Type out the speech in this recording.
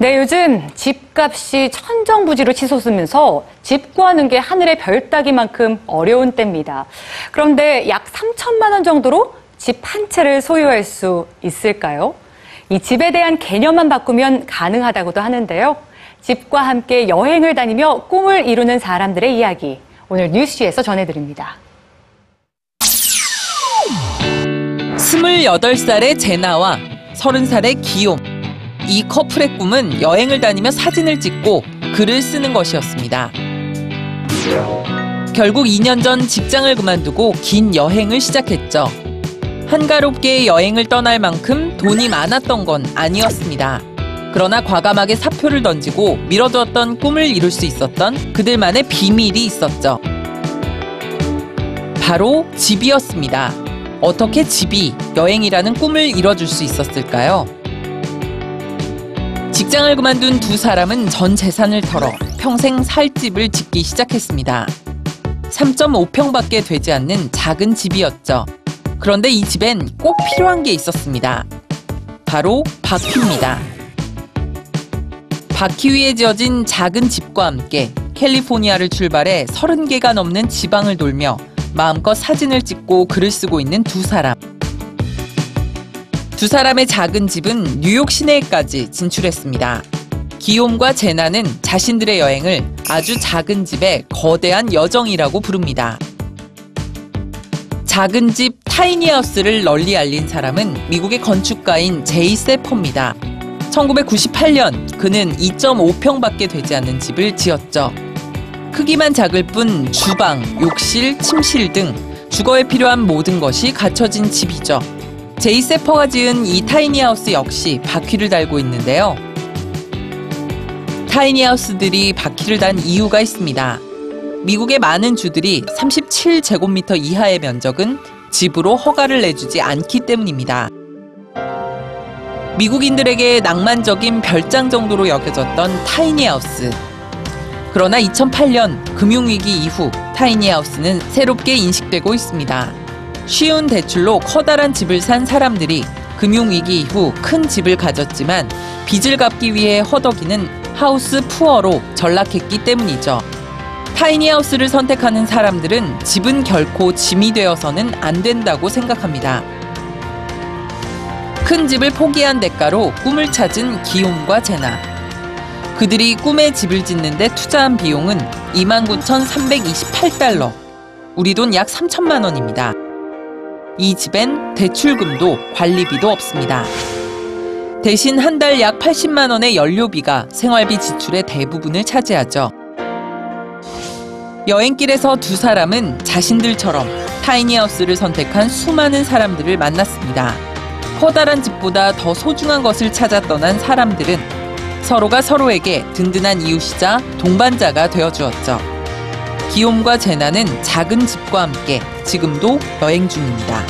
네, 요즘 집값이 천정부지로 치솟으면서 집 구하는 게 하늘의 별 따기만큼 어려운 때입니다. 그런데 약 3천만 원 정도로 집 한 채를 소유할 수 있을까요? 이 집에 대한 개념만 바꾸면 가능하다고도 하는데요. 집과 함께 여행을 다니며 꿈을 이루는 사람들의 이야기. 오늘 뉴스에서 전해드립니다. 28살의 제나와 30살의 기욤. 이 커플의 꿈은 여행을 다니며 사진을 찍고 글을 쓰는 것이었습니다. 결국 2년 전 직장을 그만두고 긴 여행을 시작했죠. 한가롭게 여행을 떠날 만큼 돈이 많았던 건 아니었습니다. 그러나 과감하게 사표를 던지고 미뤄두었던 꿈을 이룰 수 있었던 그들만의 비밀이 있었죠. 바로 집이었습니다. 어떻게 집이 여행이라는 꿈을 이뤄줄 수 있었을까요? 직장을 그만둔 두 사람은 전 재산을 털어 평생 살 집을 짓기 시작했습니다. 3.5평밖에 되지 않는 작은 집이었죠. 그런데 이 집엔 꼭 필요한 게 있었습니다. 바로 바퀴입니다. 바퀴 위에 지어진 작은 집과 함께 캘리포니아를 출발해 30개가 넘는 지방을 돌며 마음껏 사진을 찍고 글을 쓰고 있는 두 사람. 두 사람의 작은 집은 뉴욕 시내에까지 진출했습니다. 기욤과 제나는 자신들의 여행을 아주 작은 집의 거대한 여정이라고 부릅니다. 작은 집 타이니하우스를 널리 알린 사람은 미국의 건축가인 제이 세퍼입니다. 1998년 그는 2.5평밖에 되지 않는 집을 지었죠. 크기만 작을 뿐 주방, 욕실, 침실 등 주거에 필요한 모든 것이 갖춰진 집이죠. 제이 세퍼가 지은 이 tiny house 역시 바퀴를 달고 있는데요. tiny house들이 바퀴를 단 이유가 있습니다. 미국의 많은 주들이 37제곱미터 이하의 면적은 집으로 허가를 내주지 않기 때문입니다. 미국인들에게 낭만적인 별장 정도로 여겨졌던 tiny house. 그러나 2008년 금융위기 이후 tiny house는 새롭게 인식되고 있습니다. 쉬운 대출로 커다란 집을 산 사람들이 금융위기 이후 큰 집을 가졌지만 빚을 갚기 위해 허덕이는 하우스 푸어로 전락했기 때문이죠. tiny house를 선택하는 사람들은 집은 결코 짐이 되어서는 안 된다고 생각합니다. 큰 집을 포기한 대가로 꿈을 찾은 기욤과 제나. 그들이 꿈의 집을 짓는데 투자한 비용은 29,328달러. 우리 돈 약 3천만 원입니다. 이 집엔 대출금도 관리비도 없습니다. 대신 한 달 약 80만 원의 연료비가 생활비 지출의 대부분을 차지하죠. 여행길에서 두 사람은 자신들처럼 타이니하우스를 선택한 수많은 사람들을 만났습니다. 커다란 집보다 더 소중한 것을 찾아 떠난 사람들은 서로가 서로에게 든든한 이웃이자 동반자가 되어 주었죠. 기욤과 제나는 작은 집과 함께 지금도 여행 중입니다.